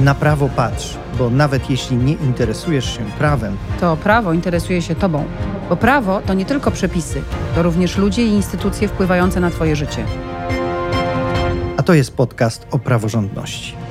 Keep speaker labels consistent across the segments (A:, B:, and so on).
A: Na prawo patrz, bo nawet jeśli nie interesujesz się prawem,
B: to prawo interesuje się tobą. Bo prawo to nie tylko przepisy, to również ludzie i instytucje wpływające na twoje życie.
A: a to jest podcast o praworządności.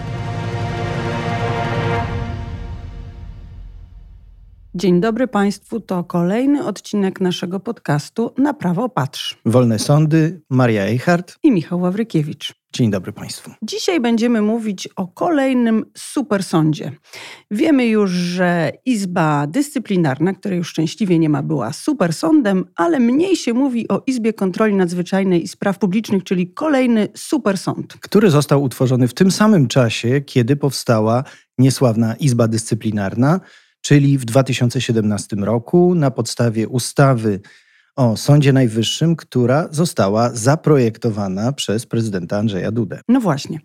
C: Dzień dobry Państwu, to kolejny odcinek naszego podcastu Na prawo patrz.
A: Wolne sądy, Maria Eichhardt.
C: I Michał Ławrykiewicz.
A: Dzień dobry Państwu.
C: Dzisiaj będziemy mówić o kolejnym supersądzie. Wiemy już, że Izba Dyscyplinarna, której już szczęśliwie nie ma, była supersądem, ale mniej się mówi o Izbie Kontroli Nadzwyczajnej i Spraw Publicznych, czyli kolejny supersąd.
A: Który został utworzony w tym samym czasie, kiedy powstała niesławna Izba Dyscyplinarna, czyli w 2017 roku na podstawie ustawy o Sądzie Najwyższym, która została zaprojektowana przez prezydenta Andrzeja Dudę.
C: No właśnie.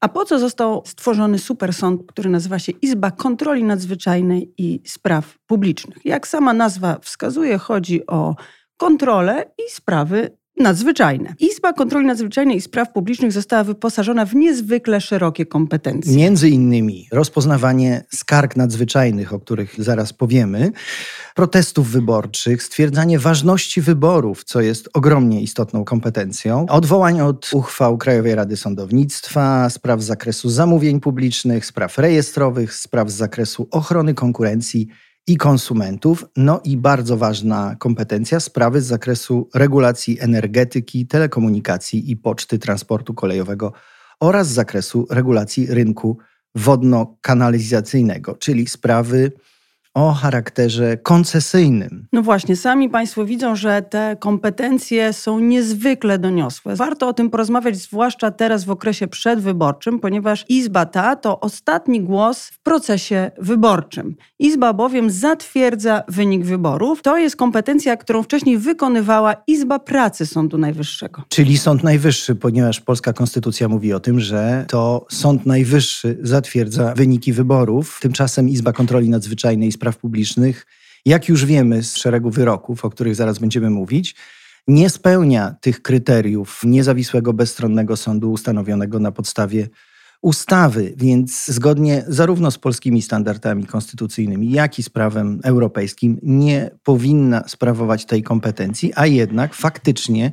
C: A po co został stworzony supersąd, który nazywa się Izba Kontroli Nadzwyczajnej i Spraw Publicznych? Jak sama nazwa wskazuje, chodzi o kontrolę i sprawy nadzwyczajne. Izba Kontroli Nadzwyczajnej i Spraw Publicznych została wyposażona w niezwykle szerokie kompetencje.
A: Między innymi rozpoznawanie skarg nadzwyczajnych, o których zaraz powiemy, protestów wyborczych, stwierdzanie ważności wyborów, co jest ogromnie istotną kompetencją, odwołań od uchwał Krajowej Rady Sądownictwa, spraw z zakresu zamówień publicznych, spraw rejestrowych, spraw z zakresu ochrony konkurencji i konsumentów, no i bardzo ważna kompetencja sprawy z zakresu regulacji energetyki, telekomunikacji i poczty transportu kolejowego oraz z zakresu regulacji rynku wodno-kanalizacyjnego, czyli sprawy o charakterze koncesyjnym.
C: No właśnie, sami Państwo widzą, że te kompetencje są niezwykle doniosłe. Warto o tym porozmawiać, zwłaszcza teraz w okresie przedwyborczym, ponieważ Izba ta to ostatni głos w procesie wyborczym. Izba bowiem zatwierdza wynik wyborów. To jest kompetencja, którą wcześniej wykonywała Izba Pracy Sądu Najwyższego.
A: Czyli Sąd Najwyższy, ponieważ polska konstytucja mówi o tym, że to Sąd Najwyższy zatwierdza wyniki wyborów. Tymczasem Izba Kontroli Nadzwyczajnej i Spraw Publicznych, jak już wiemy z szeregu wyroków, o których zaraz będziemy mówić, nie spełnia tych kryteriów niezawisłego, bezstronnego sądu ustanowionego na podstawie ustawy, więc zgodnie zarówno z polskimi standardami konstytucyjnymi, jak i z prawem europejskim nie powinna sprawować tej kompetencji, a jednak faktycznie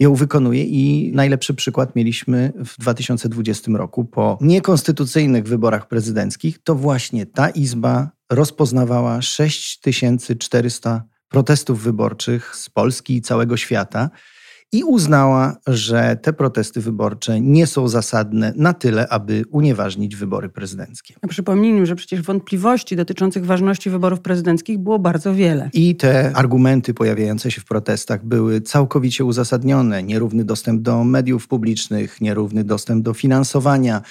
A: ją wykonuje i najlepszy przykład mieliśmy w 2020 roku po niekonstytucyjnych wyborach prezydenckich. To właśnie ta izba rozpoznawała 6400 protestów wyborczych z Polski i całego świata i uznała, że te protesty wyborcze nie są zasadne na tyle, aby unieważnić wybory prezydenckie.
C: Przypomnijmy, że przecież wątpliwości dotyczących ważności wyborów prezydenckich było bardzo wiele.
A: I te argumenty pojawiające się w protestach były całkowicie uzasadnione. Nierówny dostęp do mediów publicznych, nierówny dostęp do finansowania.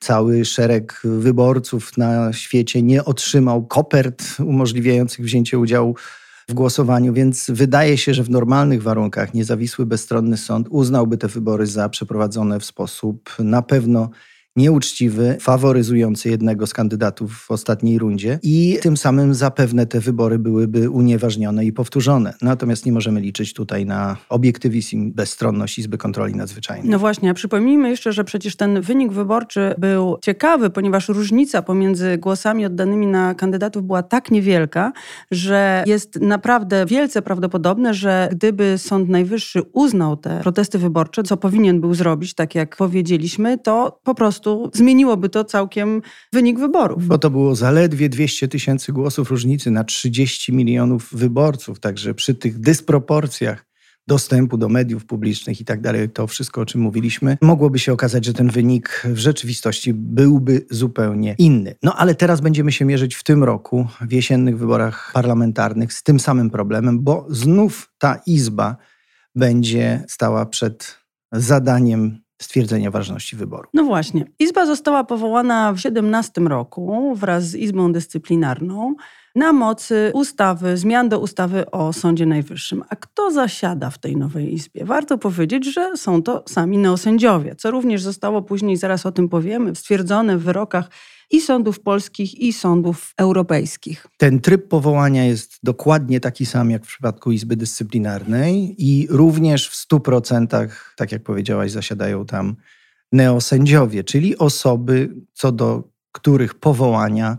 A: Cały szereg wyborców na świecie nie otrzymał kopert umożliwiających wzięcie udziału w głosowaniu, więc wydaje się, że w normalnych warunkach niezawisły, bezstronny sąd uznałby te wybory za przeprowadzone w sposób na pewno nieuczciwy, faworyzujący jednego z kandydatów w ostatniej rundzie i tym samym zapewne te wybory byłyby unieważnione i powtórzone. Natomiast nie możemy liczyć tutaj na obiektywizm, bezstronność Izby Kontroli Nadzwyczajnej.
C: No właśnie, a przypomnijmy jeszcze, że przecież ten wynik wyborczy był ciekawy, ponieważ różnica pomiędzy głosami oddanymi na kandydatów była tak niewielka, że jest naprawdę wielce prawdopodobne, że gdyby Sąd Najwyższy uznał te protesty wyborcze, co powinien był zrobić, tak jak powiedzieliśmy, to po prostu zmieniłoby to całkiem wynik wyborów.
A: Bo to było zaledwie 200 tysięcy głosów różnicy na 30 milionów wyborców, także przy tych dysproporcjach dostępu do mediów publicznych i tak dalej, to wszystko, o czym mówiliśmy, mogłoby się okazać, że ten wynik w rzeczywistości byłby zupełnie inny. No ale teraz będziemy się mierzyć w tym roku, w jesiennych wyborach parlamentarnych, z tym samym problemem, bo znów ta izba będzie stała przed zadaniem stwierdzenia ważności wyboru.
C: No właśnie. Izba została powołana w 17 roku wraz z Izbą Dyscyplinarną na mocy ustawy, zmian do ustawy o Sądzie Najwyższym. A kto zasiada w tej nowej izbie? Warto powiedzieć, że są to sami neosędziowie, co również zostało później, zaraz o tym powiemy, stwierdzone w wyrokach i sądów polskich, i sądów europejskich.
A: Ten tryb powołania jest dokładnie taki sam jak w przypadku Izby Dyscyplinarnej i również w 100%, tak jak powiedziałaś, zasiadają tam neosędziowie, czyli osoby, co do których powołania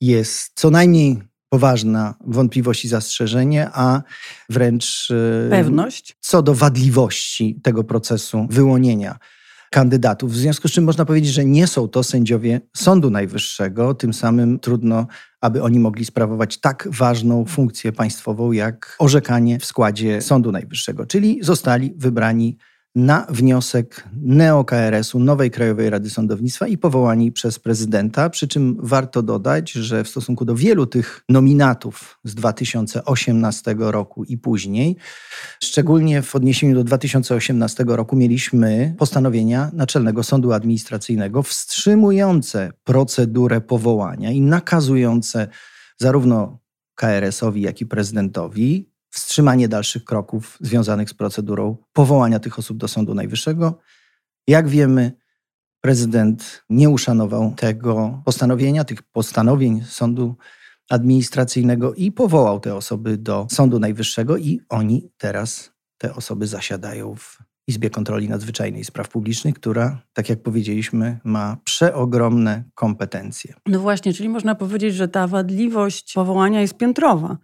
A: jest co najmniej poważna wątpliwość i zastrzeżenie, a wręcz
C: e, pewność
A: co do wadliwości tego procesu wyłonienia kandydatów. W związku z czym można powiedzieć, że nie są to sędziowie Sądu Najwyższego, tym samym trudno, aby oni mogli sprawować tak ważną funkcję państwową jak orzekanie w składzie Sądu Najwyższego, czyli zostali wybrani na wniosek NeoKRS-u, Nowej Krajowej Rady Sądownictwa i powołani przez prezydenta. Przy czym warto dodać, że w stosunku do wielu tych nominatów z 2018 roku i później, szczególnie w odniesieniu do 2018 roku, mieliśmy postanowienia Naczelnego Sądu Administracyjnego wstrzymujące procedurę powołania i nakazujące zarówno KRS-owi, jak i prezydentowi wstrzymanie dalszych kroków związanych z procedurą powołania tych osób do Sądu Najwyższego. Jak wiemy, prezydent nie uszanował tego postanowienia, tych postanowień Sądu Administracyjnego i powołał te osoby do Sądu Najwyższego, i oni teraz, te osoby, zasiadają w Izbie Kontroli Nadzwyczajnej Spraw Publicznych, która, tak jak powiedzieliśmy, ma przeogromne kompetencje.
C: No właśnie, czyli można powiedzieć, że ta wadliwość powołania jest piętrowa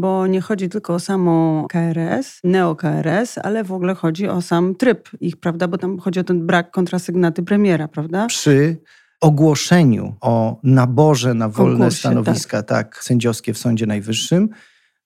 C: bo nie chodzi tylko o samą KRS, neo-KRS, ale w ogóle chodzi o sam tryb ich, prawda? Bo tam chodzi o ten brak kontrasygnaty premiera, prawda?
A: Przy ogłoszeniu o naborze na wolne Konkursie, stanowiska tak. tak, sędziowskie w Sądzie Najwyższym,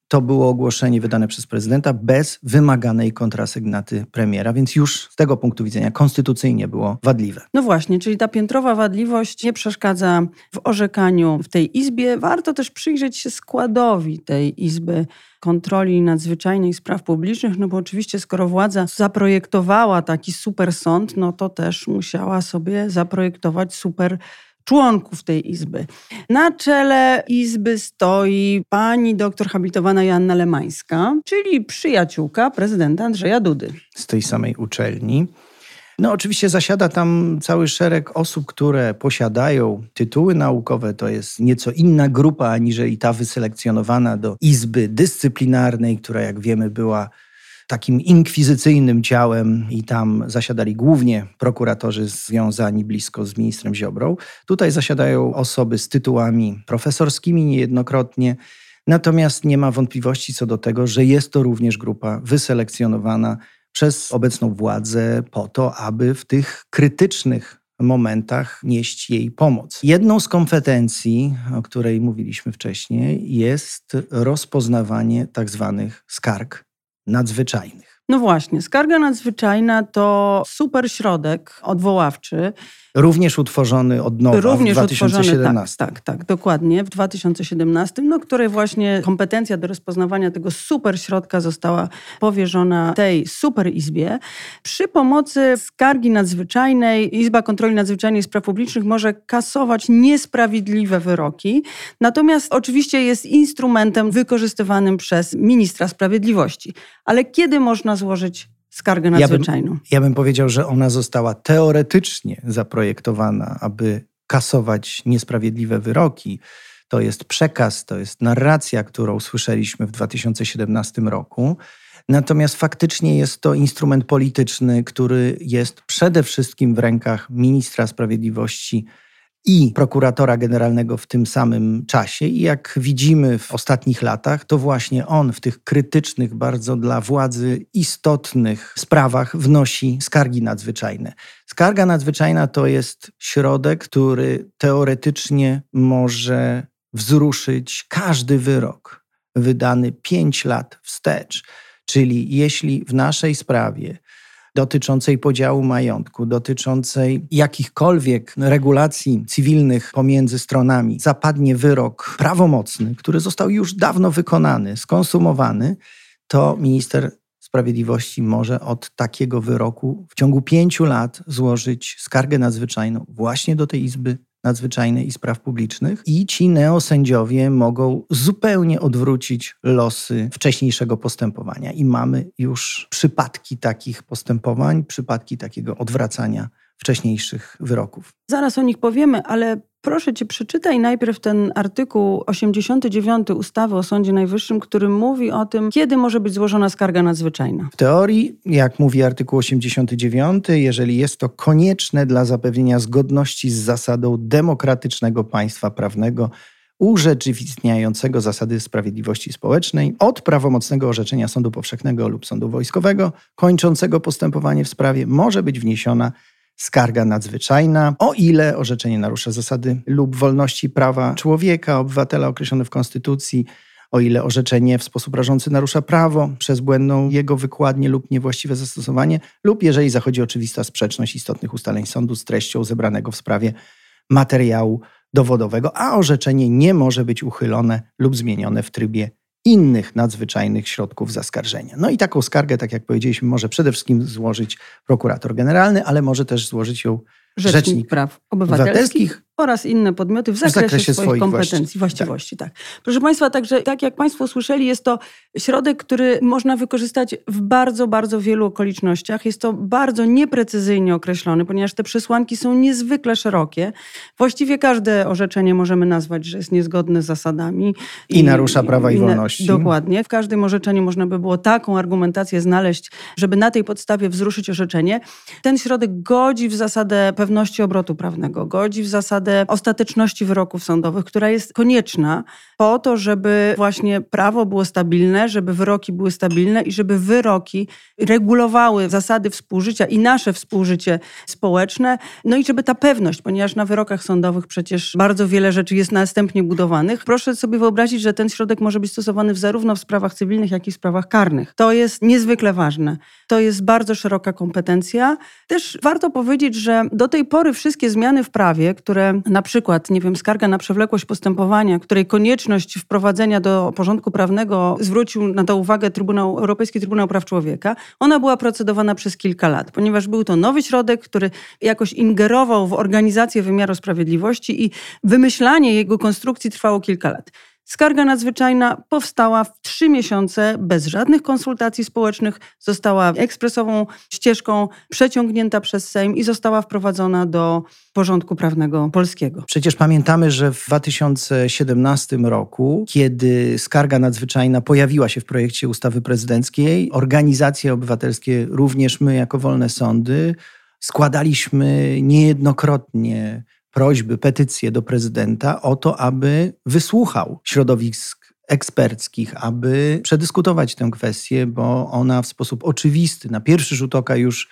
A: to było ogłoszenie wydane przez prezydenta bez wymaganej kontrasygnaty premiera, więc już z tego punktu widzenia konstytucyjnie było wadliwe.
C: No właśnie, czyli ta piętrowa wadliwość nie przeszkadza w orzekaniu w tej izbie. Warto też przyjrzeć się składowi tej izby kontroli nadzwyczajnej spraw publicznych, no bo oczywiście skoro władza zaprojektowała taki super sąd, no to też musiała sobie zaprojektować super członków tej izby. Na czele izby stoi pani doktor habilitowana Joanna Lemańska, czyli przyjaciółka prezydenta Andrzeja Dudy.
A: Z tej samej uczelni. No, oczywiście zasiada tam cały szereg osób, które posiadają tytuły naukowe. To jest nieco inna grupa aniżeli ta wyselekcjonowana do Izby Dyscyplinarnej, która, jak wiemy, była takim inkwizycyjnym ciałem i tam zasiadali głównie prokuratorzy związani blisko z ministrem Ziobrą. Tutaj zasiadają osoby z tytułami profesorskimi niejednokrotnie. Natomiast nie ma wątpliwości co do tego, że jest to również grupa wyselekcjonowana przez obecną władzę po to, aby w tych krytycznych momentach nieść jej pomoc. Jedną z kompetencji, o której mówiliśmy wcześniej, jest rozpoznawanie tak zwanych skarg nadzwyczajnych.
C: No właśnie, skarga nadzwyczajna to super środek odwoławczy,
A: Również utworzony od nowa Również w 2017.
C: tak, tak, tak, dokładnie, w 2017, no, której właśnie kompetencja do rozpoznawania tego super środka została powierzona tej super izbie. Przy pomocy skargi nadzwyczajnej Izba Kontroli Nadzwyczajnej Spraw Publicznych może kasować niesprawiedliwe wyroki, natomiast oczywiście jest instrumentem wykorzystywanym przez ministra sprawiedliwości. Ale kiedy można złożyć skargę nadzwyczajną.
A: Ja bym, ja bym powiedział, że ona została teoretycznie zaprojektowana, aby kasować niesprawiedliwe wyroki. To jest przekaz, to jest narracja, którą słyszeliśmy w 2017 roku. Natomiast faktycznie jest to instrument polityczny, który jest przede wszystkim w rękach ministra sprawiedliwości i prokuratora generalnego w tym samym czasie. I jak widzimy w ostatnich latach, to właśnie on w tych krytycznych, bardzo dla władzy istotnych sprawach wnosi skargi nadzwyczajne. Skarga nadzwyczajna to jest środek, który teoretycznie może wzruszyć każdy wyrok wydany pięć lat wstecz. Czyli jeśli w naszej sprawie dotyczącej podziału majątku, dotyczącej jakichkolwiek regulacji cywilnych pomiędzy stronami, zapadnie wyrok prawomocny, który został już dawno wykonany, skonsumowany, to minister Sprawiedliwości może od takiego wyroku w ciągu pięciu lat złożyć skargę nadzwyczajną właśnie do tej Izby Nadzwyczajnej i Spraw Publicznych i ci neosędziowie mogą zupełnie odwrócić losy wcześniejszego postępowania. I mamy już przypadki takich postępowań, przypadki takiego odwracania wcześniejszych wyroków.
C: Zaraz o nich powiemy, ale proszę cię, przeczytaj najpierw ten artykuł 89 ustawy o Sądzie Najwyższym, który mówi o tym, kiedy może być złożona skarga nadzwyczajna.
A: W teorii, jak mówi artykuł 89, jeżeli jest to konieczne dla zapewnienia zgodności z zasadą demokratycznego państwa prawnego, urzeczywistniającego zasady sprawiedliwości społecznej od prawomocnego orzeczenia sądu powszechnego lub sądu wojskowego, kończącego postępowanie w sprawie, może być wniesiona skarga nadzwyczajna, o ile orzeczenie narusza zasady lub wolności prawa człowieka, obywatela określone w Konstytucji, o ile orzeczenie w sposób rażący narusza prawo przez błędną jego wykładnię lub niewłaściwe zastosowanie, lub jeżeli zachodzi oczywista sprzeczność istotnych ustaleń sądu z treścią zebranego w sprawie materiału dowodowego, a orzeczenie nie może być uchylone lub zmienione w trybie innych nadzwyczajnych środków zaskarżenia. No i taką skargę, tak jak powiedzieliśmy, może przede wszystkim złożyć prokurator generalny, ale może też złożyć ją
C: Rzecznik,
A: Rzecznik
C: Praw Obywatelskich oraz inne podmioty w zakresie,
A: zakresie
C: swoich,
A: swoich
C: kompetencji, właściwości. Tak. Proszę Państwa, także tak jak Państwo słyszeli, jest to środek, który można wykorzystać w bardzo, bardzo wielu okolicznościach. Jest to bardzo nieprecyzyjnie określony, ponieważ te przesłanki są niezwykle szerokie. Właściwie każde orzeczenie możemy nazwać, że jest niezgodne z zasadami.
A: I narusza prawa i
C: na-
A: wolności.
C: Dokładnie. W każdym orzeczeniu można by było taką argumentację znaleźć, żeby na tej podstawie wzruszyć orzeczenie. Ten środek godzi w zasadę pewności obrotu prawnego, godzi w zasadę ostateczności wyroków sądowych, która jest konieczna po to, żeby właśnie prawo było stabilne, żeby wyroki były stabilne i żeby wyroki regulowały zasady współżycia i nasze współżycie społeczne. No i żeby ta pewność, ponieważ na wyrokach sądowych przecież bardzo wiele rzeczy jest następnie budowanych. Proszę sobie wyobrazić, że ten środek może być stosowany zarówno w sprawach cywilnych, jak i w sprawach karnych. To jest niezwykle ważne. To jest bardzo szeroka kompetencja. Też warto powiedzieć, że do tej pory wszystkie zmiany w prawie, które na przykład, nie wiem, skarga na przewlekłość postępowania, której konieczność wprowadzenia do porządku prawnego zwrócił na to uwagę Trybunał, Europejski Trybunał Praw Człowieka, ona była procedowana przez kilka lat, ponieważ był to nowy środek, który jakoś ingerował w organizację wymiaru sprawiedliwości i wymyślanie jego konstrukcji trwało kilka lat. Skarga nadzwyczajna powstała w trzy miesiące bez żadnych konsultacji społecznych, została ekspresową ścieżką przeciągnięta przez Sejm i została wprowadzona do porządku prawnego polskiego.
A: Przecież pamiętamy, że w 2017 roku, kiedy skarga nadzwyczajna pojawiła się w projekcie ustawy prezydenckiej, organizacje obywatelskie, również my jako wolne sądy, składaliśmy niejednokrotnie prośby, petycje do prezydenta o to, aby wysłuchał środowisk eksperckich, aby przedyskutować tę kwestię, bo ona w sposób oczywisty, na pierwszy rzut oka już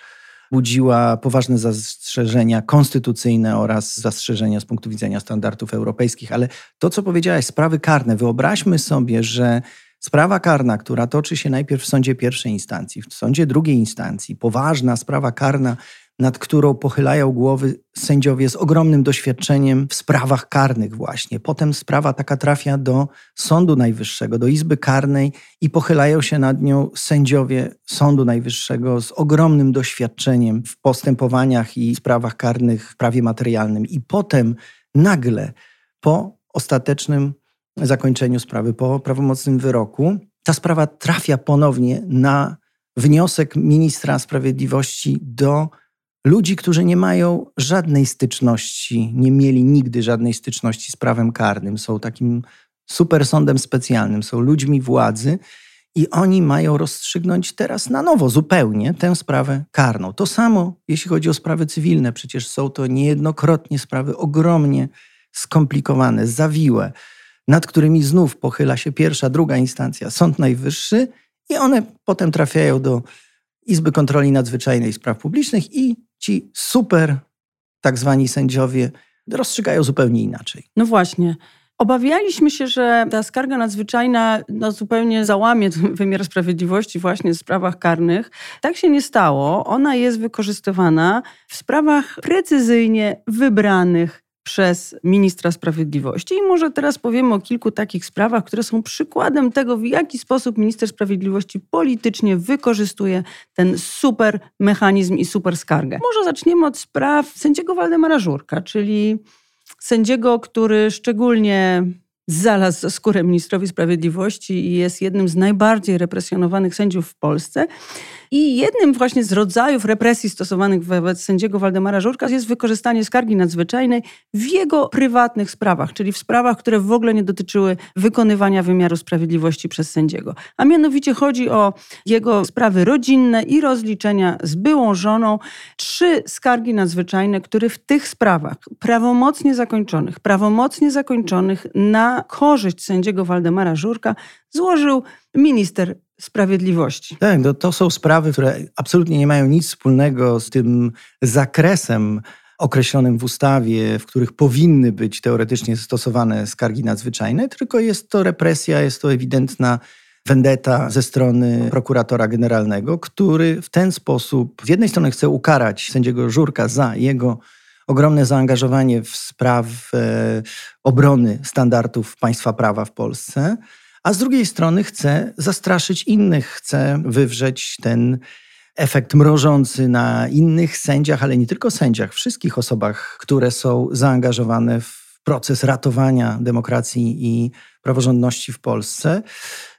A: budziła poważne zastrzeżenia konstytucyjne oraz zastrzeżenia z punktu widzenia standardów europejskich. Ale to, co powiedziałaś, sprawy karne, wyobraźmy sobie, że sprawa karna, która toczy się najpierw w sądzie pierwszej instancji, w sądzie drugiej instancji, poważna sprawa karna, nad którą pochylają głowy sędziowie z ogromnym doświadczeniem w sprawach karnych właśnie. Potem sprawa taka trafia do Sądu Najwyższego, do Izby Karnej i pochylają się nad nią sędziowie Sądu Najwyższego z ogromnym doświadczeniem w postępowaniach i sprawach karnych w prawie materialnym. I potem nagle po ostatecznym zakończeniu sprawy, po prawomocnym wyroku, ta sprawa trafia ponownie na wniosek ministra sprawiedliwości do ludzi, którzy nie mają żadnej styczności, nie mieli nigdy żadnej styczności z prawem karnym, są takim super sądem specjalnym, są ludźmi władzy i oni mają rozstrzygnąć teraz na nowo zupełnie tę sprawę karną. To samo, jeśli chodzi o sprawy cywilne, przecież są to niejednokrotnie sprawy ogromnie skomplikowane, zawiłe, nad którymi znów pochyla się pierwsza, druga instancja, Sąd Najwyższy i one potem trafiają do Izby Kontroli Nadzwyczajnej Spraw Publicznych i ci super tak zwani sędziowie rozstrzygają zupełnie inaczej.
C: No właśnie. Obawialiśmy się, że ta skarga nadzwyczajna no, zupełnie załamie wymiar sprawiedliwości właśnie w sprawach karnych. Tak się nie stało. Ona jest wykorzystywana w sprawach precyzyjnie wybranych przez ministra sprawiedliwości. I może teraz powiemy o kilku takich sprawach, które są przykładem tego, w jaki sposób minister sprawiedliwości politycznie wykorzystuje ten super mechanizm i super skargę. Może zaczniemy od spraw sędziego Waldemara Żurka, czyli sędziego, który szczególnie znalazł za skórę ministrowi sprawiedliwości i jest jednym z najbardziej represjonowanych sędziów w Polsce. I jednym właśnie z rodzajów represji stosowanych wobec sędziego Waldemara Żurka jest wykorzystanie skargi nadzwyczajnej w jego prywatnych sprawach, czyli w sprawach, które w ogóle nie dotyczyły wykonywania wymiaru sprawiedliwości przez sędziego. A mianowicie chodzi o jego sprawy rodzinne i rozliczenia z byłą żoną. Trzy skargi nadzwyczajne, które w tych sprawach prawomocnie zakończonych, prawomocnie zakończonych na korzyść sędziego Waldemara Żurka złożył minister sprawiedliwości.
A: Tak, no to są sprawy, które absolutnie nie mają nic wspólnego z tym zakresem określonym w ustawie, w których powinny być teoretycznie stosowane skargi nadzwyczajne, tylko jest to represja, jest to ewidentna vendetta ze strony prokuratora generalnego, który w ten sposób z jednej strony chce ukarać sędziego Żurka za jego ogromne zaangażowanie w spraw e, obrony standardów państwa prawa w Polsce, a z drugiej strony chce zastraszyć innych, chce wywrzeć ten efekt mrożący na innych sędziach, ale nie tylko sędziach, wszystkich osobach, które są zaangażowane w proces ratowania demokracji i praworządności w Polsce,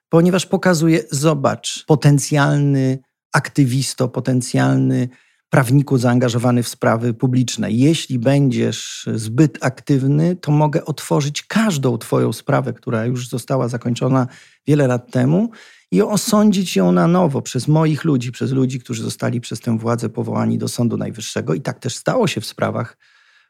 A: ponieważ pokazuje, zobacz, potencjalny aktywisto, potencjalny prawniku zaangażowany w sprawy publiczne. Jeśli będziesz zbyt aktywny, to mogę otworzyć każdą Twoją sprawę, która już została zakończona wiele lat temu i osądzić ją na nowo przez moich ludzi, przez ludzi, którzy zostali przez tę władzę powołani do Sądu Najwyższego. I tak też stało się w sprawach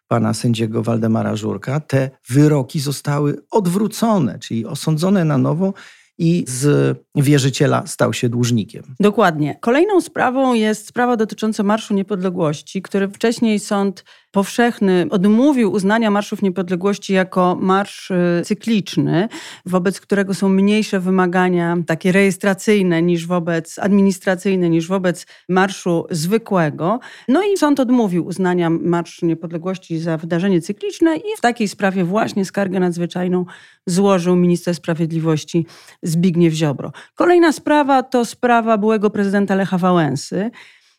A: pana sędziego Waldemara Żurka. Te wyroki zostały odwrócone, czyli osądzone na nowo i z wierzyciela stał się dłużnikiem.
C: Dokładnie. Kolejną sprawą jest sprawa dotycząca Marszu Niepodległości, który wcześniej sąd powszechny odmówił uznania Marszów Niepodległości jako marsz y, cykliczny, wobec którego są mniejsze wymagania takie rejestracyjne niż wobec administracyjne, niż wobec marszu zwykłego. No i sąd odmówił uznania Marszu Niepodległości za wydarzenie cykliczne i w takiej sprawie właśnie skargę nadzwyczajną złożył minister sprawiedliwości Zbigniew Ziobro. Kolejna sprawa to sprawa byłego prezydenta Lecha Wałęsy,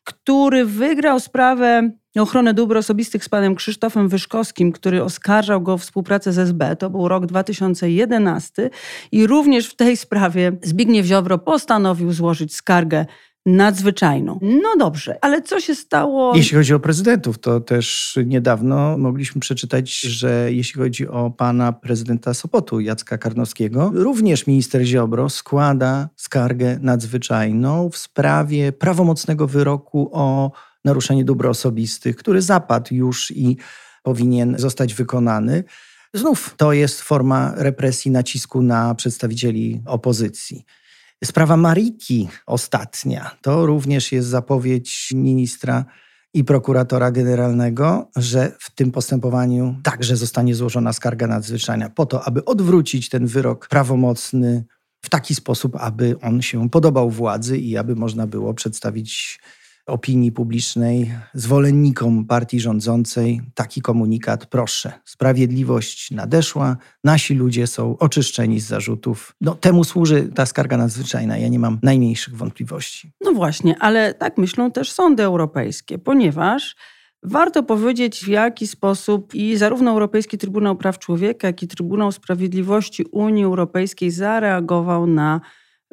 C: który wygrał sprawę ochronę dóbr osobistych z panem Krzysztofem Wyszkowskim, który oskarżał go o współpracę z SB. To był rok 2011 i również w tej sprawie Zbigniew Ziobro postanowił złożyć skargę nadzwyczajną. No dobrze, ale co się stało?
A: Jeśli chodzi o prezydentów, to też niedawno mogliśmy przeczytać, że jeśli chodzi o pana prezydenta Sopotu, Jacka Karnowskiego, również minister Ziobro składa skargę nadzwyczajną w sprawie prawomocnego wyroku o naruszenie dóbr osobistych, który zapadł już i powinien zostać wykonany. Znów to jest forma represji, nacisku na przedstawicieli opozycji. Sprawa Mariki ostatnia to również jest zapowiedź ministra i prokuratora generalnego, że w tym postępowaniu także zostanie złożona skarga nadzwyczajna po to, aby odwrócić ten wyrok prawomocny w taki sposób, aby on się podobał władzy i aby można było przedstawić opinii publicznej, zwolennikom partii rządzącej taki komunikat: proszę, sprawiedliwość nadeszła, nasi ludzie są oczyszczeni z zarzutów. No, temu służy ta skarga nadzwyczajna. Ja nie mam najmniejszych wątpliwości.
C: No właśnie, ale tak myślą też sądy europejskie, ponieważ Warto powiedzieć, w jaki sposób i zarówno Europejski Trybunał Praw Człowieka, jak i Trybunał Sprawiedliwości Unii Europejskiej zareagował na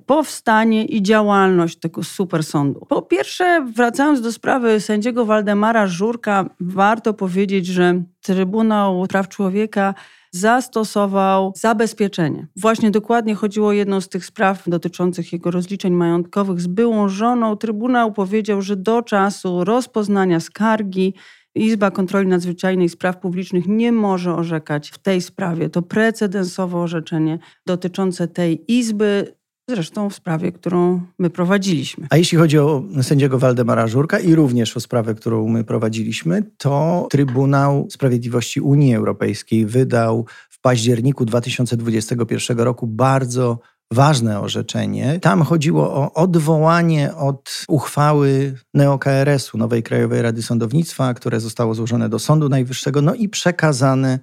C: powstanie i działalność tego super sądu. Po pierwsze, wracając do sprawy sędziego Waldemara Żurka, warto powiedzieć, że Trybunał Praw Człowieka zastosował zabezpieczenie. Właśnie dokładnie chodziło o jedną z tych spraw dotyczących jego rozliczeń majątkowych z byłą żoną. Trybunał powiedział, że do czasu rozpoznania skargi Izba Kontroli Nadzwyczajnej Spraw Publicznych nie może orzekać w tej sprawie. To precedensowe orzeczenie dotyczące tej izby Zresztą w sprawie, którą my prowadziliśmy.
A: A jeśli chodzi o sędziego Waldemara Żurka i również o sprawę, którą my prowadziliśmy, to Trybunał Sprawiedliwości Unii Europejskiej wydał w październiku 2021 roku bardzo ważne orzeczenie. Tam chodziło o odwołanie od uchwały NeoKRS-u, Nowej Krajowej Rady Sądownictwa, które zostało złożone do Sądu Najwyższego, no i przekazane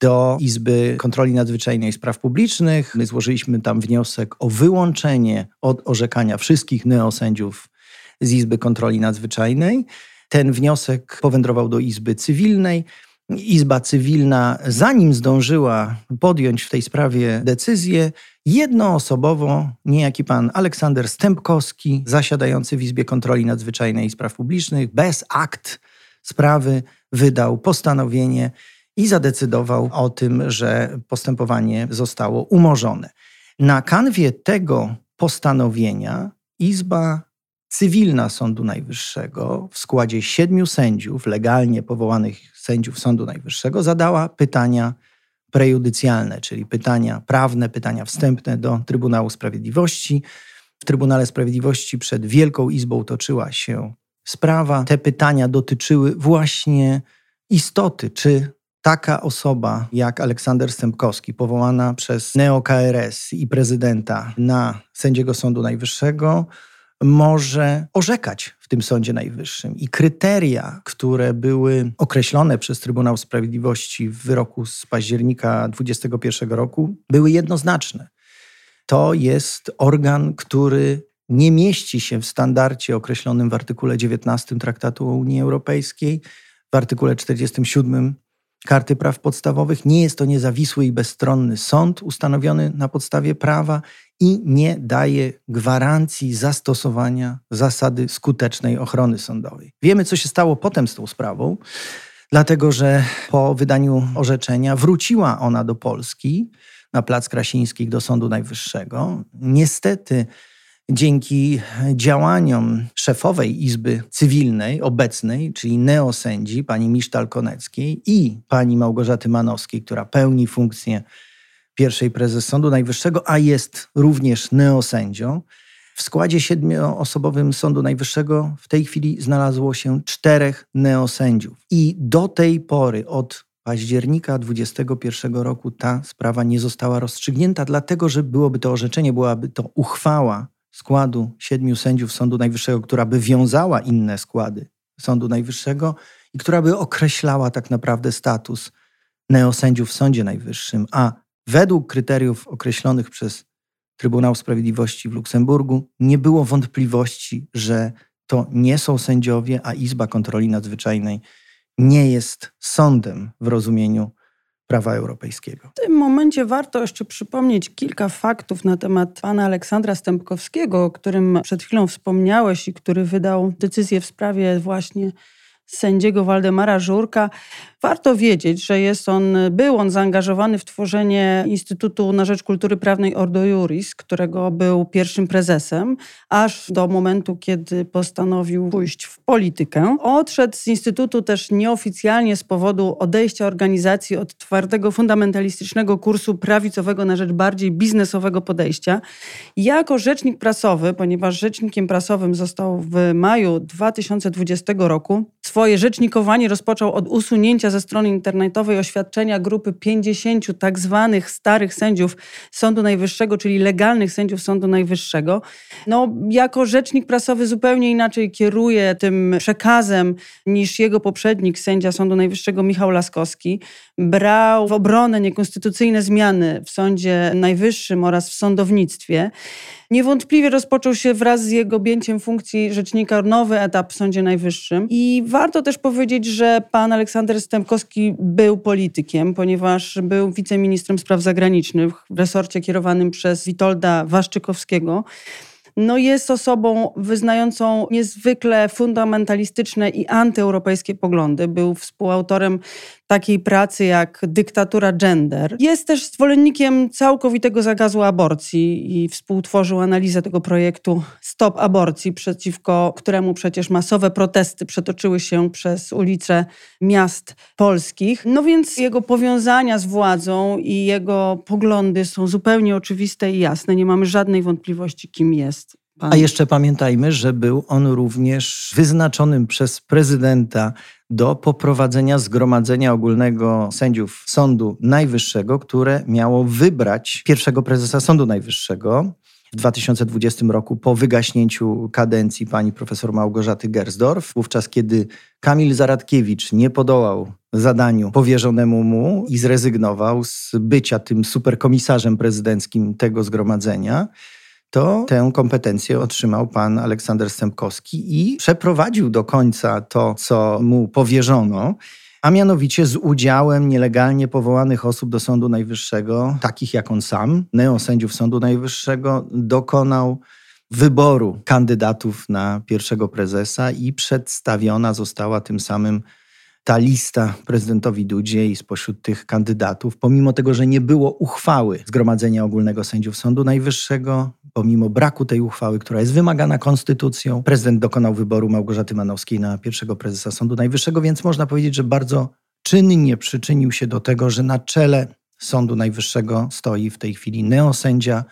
A: do Izby Kontroli Nadzwyczajnej Spraw Publicznych. My złożyliśmy tam wniosek o wyłączenie od orzekania wszystkich neosędziów z Izby Kontroli Nadzwyczajnej. Ten wniosek powędrował do Izby Cywilnej. Izba Cywilna, zanim zdążyła podjąć w tej sprawie decyzję, jednoosobowo niejaki pan Aleksander Stępkowski, zasiadający w Izbie Kontroli Nadzwyczajnej i Spraw Publicznych, bez akt sprawy wydał postanowienie i zadecydował o tym, że postępowanie zostało umorzone. Na kanwie tego postanowienia Izba Cywilna Sądu Najwyższego w składzie siedmiu sędziów, legalnie powołanych sędziów Sądu Najwyższego, zadała pytania prejudycjalne, czyli pytania prawne, pytania wstępne do Trybunału Sprawiedliwości. W Trybunale Sprawiedliwości przed Wielką Izbą toczyła się sprawa. Te pytania dotyczyły właśnie istoty, czy taka osoba jak Aleksander Stępkowski, powołana przez neo-KRS i prezydenta na sędziego Sądu Najwyższego, może orzekać w tym Sądzie Najwyższym. I kryteria, które były określone przez Trybunał Sprawiedliwości w wyroku z października 2021 roku, były jednoznaczne. To jest organ, który nie mieści się w standardzie określonym w artykule 19 Traktatu o Unii Europejskiej, w artykule 47 Karty Praw Podstawowych. Nie jest to niezawisły i bezstronny sąd ustanowiony na podstawie prawa i nie daje gwarancji zastosowania zasady skutecznej ochrony sądowej. Wiemy, co się stało potem z tą sprawą, dlatego że po wydaniu orzeczenia wróciła ona do Polski na Plac Krasińskich do Sądu Najwyższego. Niestety, dzięki działaniom szefowej Izby Cywilnej obecnej, czyli neosędzi, pani Misztal Koneckiej i pani Małgorzaty Manowskiej, która pełni funkcję pierwszej prezes Sądu Najwyższego, a jest również neosędzią. W składzie siedmioosobowym Sądu Najwyższego w tej chwili znalazło się czterech neosędziów. I do tej pory, od października 2021 roku, ta sprawa nie została rozstrzygnięta, dlatego że byłoby to orzeczenie, byłaby to uchwała składu siedmiu sędziów Sądu Najwyższego, która by wiązała inne składy Sądu Najwyższego i która by określała tak naprawdę status neosędziów w Sądzie Najwyższym, a według kryteriów określonych przez Trybunał Sprawiedliwości w Luksemburgu nie było wątpliwości, że to nie są sędziowie, a Izba Kontroli Nadzwyczajnej nie jest sądem w rozumieniu prawa europejskiego.
C: W tym momencie warto jeszcze przypomnieć kilka faktów na temat pana Aleksandra Stępkowskiego, o którym przed chwilą wspomniałeś i który wydał decyzję w sprawie właśnie sędziego Waldemara Żurka. Warto wiedzieć, że jest on, był on zaangażowany w tworzenie Instytutu na Rzecz Kultury Prawnej Ordo Juris, którego był pierwszym prezesem, aż do momentu, kiedy postanowił pójść w politykę. Odszedł z Instytutu też nieoficjalnie z powodu odejścia organizacji od twardego, fundamentalistycznego kursu prawicowego na rzecz bardziej biznesowego podejścia. Jako rzecznik prasowy, ponieważ rzecznikiem prasowym został w maju 2020 roku, swoje rzecznikowanie rozpoczął od usunięcia ze strony internetowej oświadczenia grupy 50 tak zwanych starych sędziów Sądu Najwyższego, czyli legalnych sędziów Sądu Najwyższego. No, jako rzecznik prasowy zupełnie inaczej kieruje tym przekazem niż jego poprzednik, sędzia Sądu Najwyższego Michał Laskowski. Brał w obronę niekonstytucyjne zmiany w Sądzie Najwyższym oraz w sądownictwie. Niewątpliwie rozpoczął się wraz z jego objęciem funkcji rzecznika nowy etap w Sądzie Najwyższym. I warto też powiedzieć, że pan Aleksander Stępkowski był politykiem, ponieważ był wiceministrem spraw zagranicznych w resorcie kierowanym przez Witolda Waszczykowskiego no jest osobą wyznającą niezwykle fundamentalistyczne i antyeuropejskie poglądy. Był współautorem takiej pracy jak Dyktatura Gender. Jest też zwolennikiem całkowitego zakazu aborcji i współtworzył analizę tego projektu Stop Aborcji, przeciwko któremu przecież masowe protesty przetoczyły się przez ulice miast polskich. No więc jego powiązania z władzą i jego poglądy są zupełnie oczywiste i jasne. Nie mamy żadnej wątpliwości, kim jest.
A: Pan. A jeszcze pamiętajmy, że był on również wyznaczonym przez prezydenta do poprowadzenia Zgromadzenia Ogólnego Sędziów Sądu Najwyższego, które miało wybrać pierwszego prezesa Sądu Najwyższego w 2020 roku po wygaśnięciu kadencji pani profesor Małgorzaty Gersdorf. Wówczas, kiedy Kamil Zaradkiewicz nie podołał zadaniu powierzonemu mu i zrezygnował z bycia tym superkomisarzem prezydenckim tego zgromadzenia, to tę kompetencję otrzymał pan Aleksander Stępkowski i przeprowadził do końca to, co mu powierzono. a mianowicie z udziałem nielegalnie powołanych osób do Sądu Najwyższego, takich jak on sam, neosędziów Sądu Najwyższego, dokonał wyboru kandydatów na pierwszego prezesa i przedstawiona została tym samym ta lista prezydentowi Dudzie i spośród tych kandydatów, pomimo tego, że nie było uchwały Zgromadzenia Ogólnego Sędziów Sądu Najwyższego, pomimo braku tej uchwały, która jest wymagana konstytucją, prezydent dokonał wyboru Małgorzaty Manowskiej na pierwszego prezesa Sądu Najwyższego, więc można powiedzieć, że bardzo czynnie przyczynił się do tego, że na czele Sądu Najwyższego stoi w tej chwili neosędzia,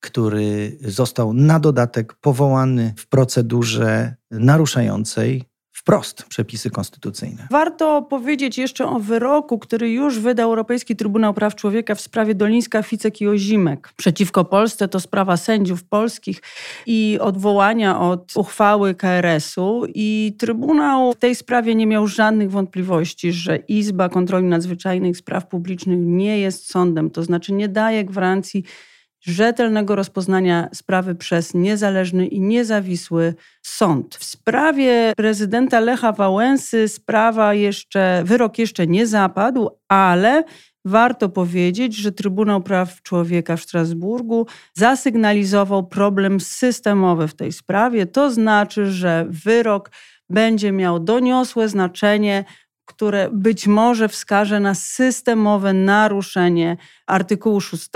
A: który został na dodatek powołany w procedurze naruszającej wprost przepisy konstytucyjne.
C: Warto powiedzieć jeszcze o wyroku, który już wydał Europejski Trybunał Praw Człowieka w sprawie Dolińska, Ficek i Ozimek. Przeciwko Polsce to sprawa sędziów polskich i odwołania od uchwały KRS-u i Trybunał w tej sprawie nie miał żadnych wątpliwości, że Izba Kontroli Nadzwyczajnych Spraw Publicznych nie jest sądem, to znaczy nie daje gwarancji rzetelnego rozpoznania sprawy przez niezależny i niezawisły sąd. W sprawie prezydenta Lecha Wałęsy sprawa jeszcze, wyrok jeszcze nie zapadł, ale warto powiedzieć, że Trybunał Praw Człowieka w Strasburgu zasygnalizował problem systemowy w tej sprawie. To znaczy, że wyrok będzie miał doniosłe znaczenie które być może wskaże na systemowe naruszenie artykułu 6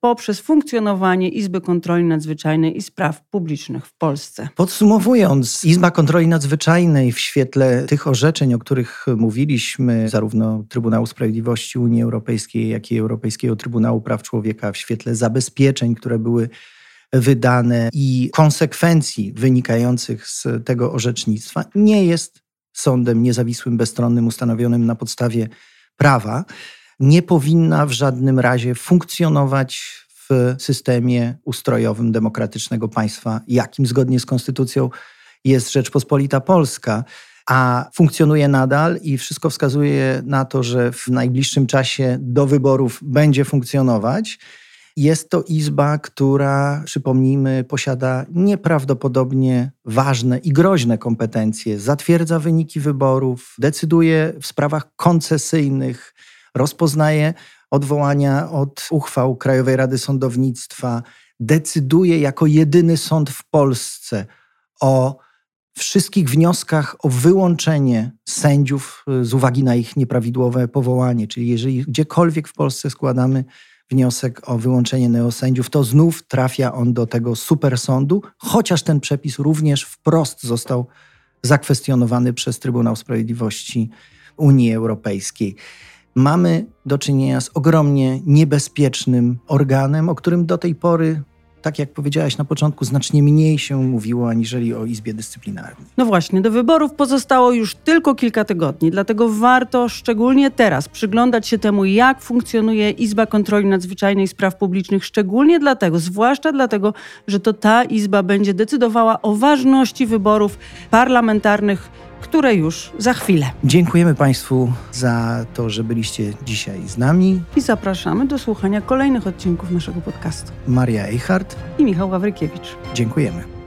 C: poprzez funkcjonowanie Izby Kontroli Nadzwyczajnej i Spraw Publicznych w Polsce.
A: Podsumowując, Izba Kontroli Nadzwyczajnej w świetle tych orzeczeń, o których mówiliśmy, zarówno Trybunału Sprawiedliwości Unii Europejskiej, jak i Europejskiego Trybunału Praw Człowieka, w świetle zabezpieczeń, które były wydane i konsekwencji wynikających z tego orzecznictwa, nie jest sądem niezawisłym, bezstronnym, ustanowionym na podstawie prawa, nie powinna w żadnym razie funkcjonować w systemie ustrojowym demokratycznego państwa, jakim zgodnie z konstytucją jest Rzeczpospolita Polska, a funkcjonuje nadal i wszystko wskazuje na to, że w najbliższym czasie do wyborów będzie funkcjonować. Jest to izba, która, przypomnijmy, posiada nieprawdopodobnie ważne i groźne kompetencje. Zatwierdza wyniki wyborów, decyduje w sprawach koncesyjnych, rozpoznaje odwołania od uchwał Krajowej Rady Sądownictwa, decyduje jako jedyny sąd w Polsce o wszystkich wnioskach o wyłączenie sędziów z uwagi na ich nieprawidłowe powołanie. Czyli jeżeli gdziekolwiek w Polsce składamy wniosek o wyłączenie neosędziów, to znów trafia on do tego supersądu, chociaż ten przepis również wprost został zakwestionowany przez Trybunał Sprawiedliwości Unii Europejskiej. Mamy do czynienia z ogromnie niebezpiecznym organem, o którym do tej pory tak jak powiedziałaś na początku, znacznie mniej się mówiło aniżeli o Izbie Dyscyplinarnej.
C: No właśnie, do wyborów pozostało już tylko kilka tygodni, dlatego warto szczególnie teraz przyglądać się temu, jak funkcjonuje Izba Kontroli Nadzwyczajnej Spraw Publicznych, szczególnie dlatego, zwłaszcza dlatego, że to ta Izba będzie decydowała o ważności wyborów parlamentarnych które już za chwilę.
A: Dziękujemy Państwu za to, że byliście dzisiaj z nami.
C: I zapraszamy do słuchania kolejnych odcinków naszego podcastu.
A: Maria Eichhardt
C: i Michał Wawrykiewicz.
A: Dziękujemy.